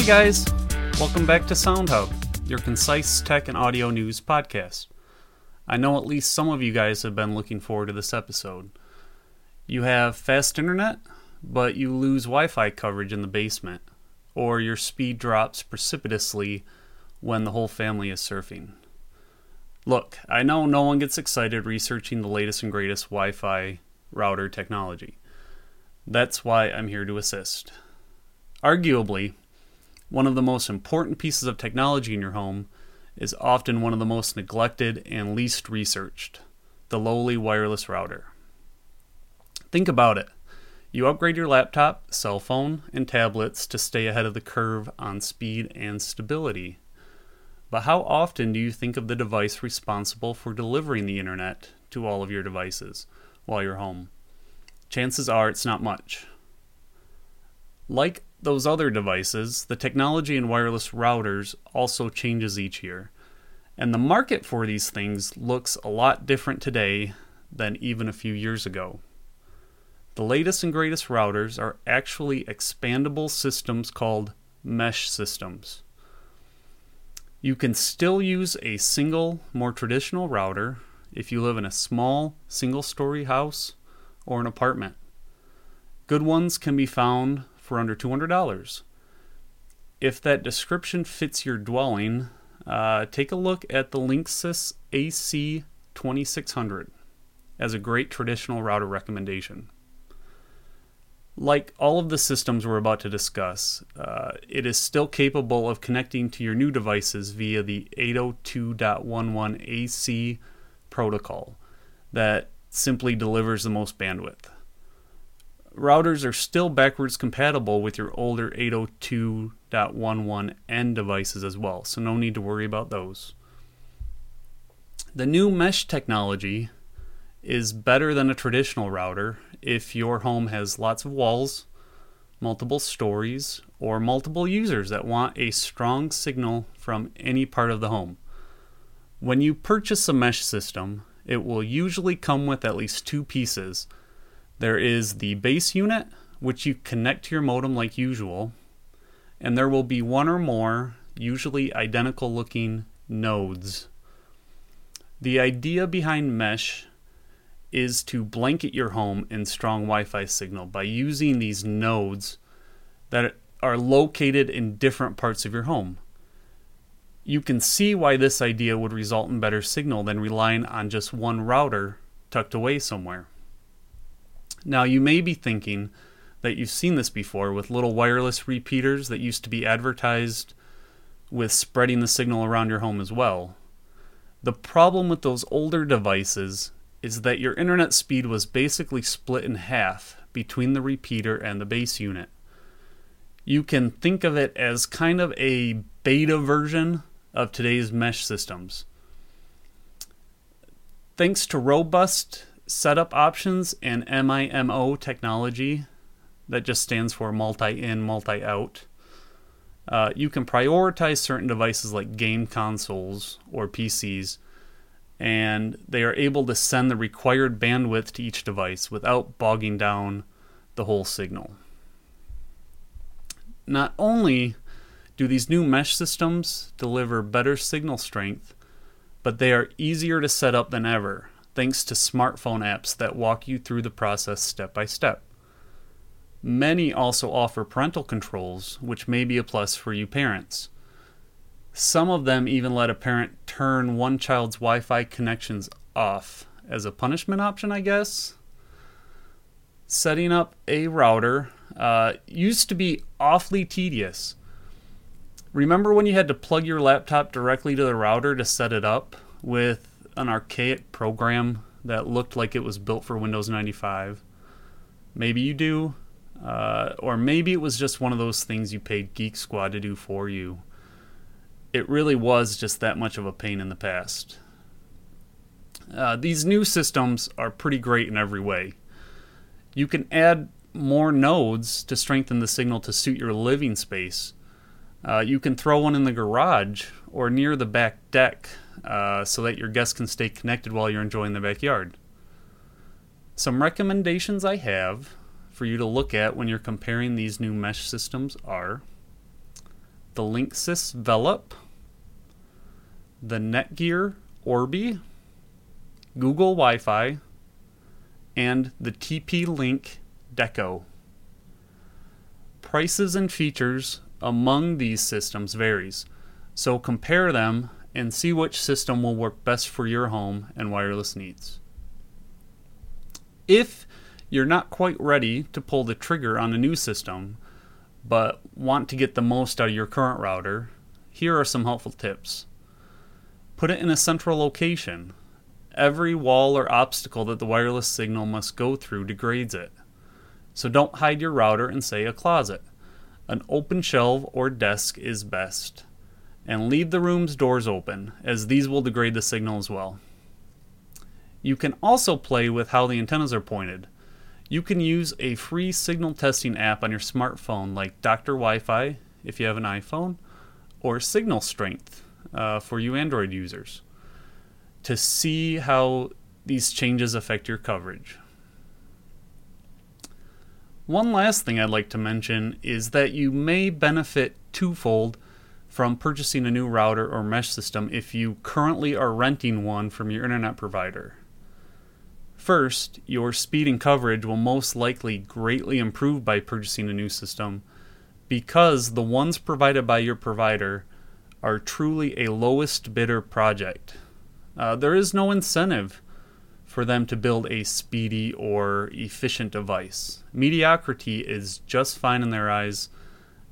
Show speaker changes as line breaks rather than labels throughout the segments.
Hey guys, welcome back to Sound Hub, your concise tech and audio news podcast. I know at least some of you guys have been looking forward to this episode. You have fast internet, but you lose Wi Fi coverage in the basement, or your speed drops precipitously when the whole family is surfing. Look, I know no one gets excited researching the latest and greatest Wi Fi router technology. That's why I'm here to assist. Arguably, one of the most important pieces of technology in your home is often one of the most neglected and least researched the lowly wireless router. Think about it. You upgrade your laptop, cell phone, and tablets to stay ahead of the curve on speed and stability. But how often do you think of the device responsible for delivering the internet to all of your devices while you're home? Chances are it's not much. Like those other devices, the technology in wireless routers also changes each year. And the market for these things looks a lot different today than even a few years ago. The latest and greatest routers are actually expandable systems called mesh systems. You can still use a single, more traditional router if you live in a small, single story house or an apartment. Good ones can be found for under $200. If that description fits your dwelling, uh, take a look at the Linksys AC2600 as a great traditional router recommendation. Like all of the systems we're about to discuss, uh, it is still capable of connecting to your new devices via the 802.11 AC protocol that simply delivers the most bandwidth. Routers are still backwards compatible with your older 802.11n devices as well, so no need to worry about those. The new mesh technology is better than a traditional router if your home has lots of walls, multiple stories, or multiple users that want a strong signal from any part of the home. When you purchase a mesh system, it will usually come with at least two pieces. There is the base unit, which you connect to your modem like usual, and there will be one or more, usually identical looking, nodes. The idea behind mesh is to blanket your home in strong Wi Fi signal by using these nodes that are located in different parts of your home. You can see why this idea would result in better signal than relying on just one router tucked away somewhere. Now, you may be thinking that you've seen this before with little wireless repeaters that used to be advertised with spreading the signal around your home as well. The problem with those older devices is that your internet speed was basically split in half between the repeater and the base unit. You can think of it as kind of a beta version of today's mesh systems. Thanks to robust setup options and MIMO technology, that just stands for multi in, multi out, uh, you can prioritize certain devices like game consoles or PCs and they are able to send the required bandwidth to each device without bogging down the whole signal. Not only do these new mesh systems deliver better signal strength, but they are easier to set up than ever thanks to smartphone apps that walk you through the process step by step. Many also offer parental controls, which may be a plus for you parents. Some of them even let a parent turn one child's Wi Fi connections off as a punishment option, I guess. Setting up a router uh, used to be awfully tedious. Remember when you had to plug your laptop directly to the router to set it up with an archaic program that looked like it was built for Windows 95? Maybe you do. Uh, or maybe it was just one of those things you paid Geek Squad to do for you it really was just that much of a pain in the past. Uh, these new systems are pretty great in every way. You can add more nodes to strengthen the signal to suit your living space. Uh, you can throw one in the garage or near the back deck uh, so that your guests can stay connected while you're enjoying the backyard. Some recommendations I have for you to look at when you're comparing these new mesh systems are the Linksys Velop, the Netgear Orbi, Google Wi Fi, and the TP Link Deco. Prices and features among these systems varies, so compare them and see which system will work best for your home and wireless needs. If you're not quite ready to pull the trigger on a new system, but want to get the most out of your current router, here are some helpful tips. Put it in a central location. Every wall or obstacle that the wireless signal must go through degrades it. So don't hide your router in, say, a closet. An open shelf or desk is best. And leave the room's doors open, as these will degrade the signal as well. You can also play with how the antennas are pointed. You can use a free signal testing app on your smartphone, like Dr. Wi Fi if you have an iPhone, or Signal Strength uh, for you Android users, to see how these changes affect your coverage. One last thing I'd like to mention is that you may benefit twofold from purchasing a new router or mesh system if you currently are renting one from your internet provider. First, your speed and coverage will most likely greatly improve by purchasing a new system because the ones provided by your provider are truly a lowest bidder project. Uh, there is no incentive for them to build a speedy or efficient device. Mediocrity is just fine in their eyes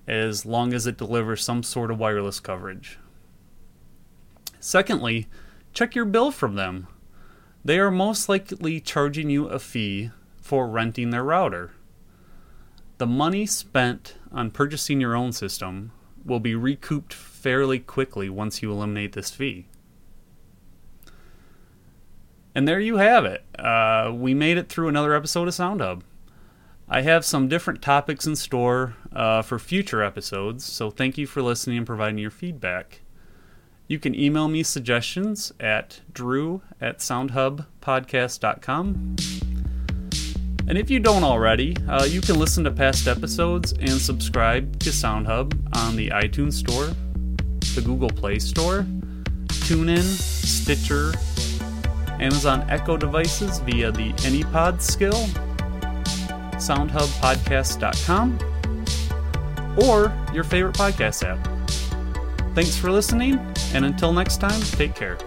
as long as it delivers some sort of wireless coverage. Secondly, check your bill from them they are most likely charging you a fee for renting their router. The money spent on purchasing your own system will be recouped fairly quickly once you eliminate this fee. And there you have it. Uh, we made it through another episode of SoundHub. I have some different topics in store uh, for future episodes, so thank you for listening and providing your feedback. You can email me suggestions at drew at soundhubpodcast.com. And if you don't already, uh, you can listen to past episodes and subscribe to SoundHub on the iTunes Store, the Google Play Store, TuneIn, Stitcher, Amazon Echo devices via the AnyPod skill, soundhubpodcast.com, or your favorite podcast app. Thanks for listening, and until next time, take care.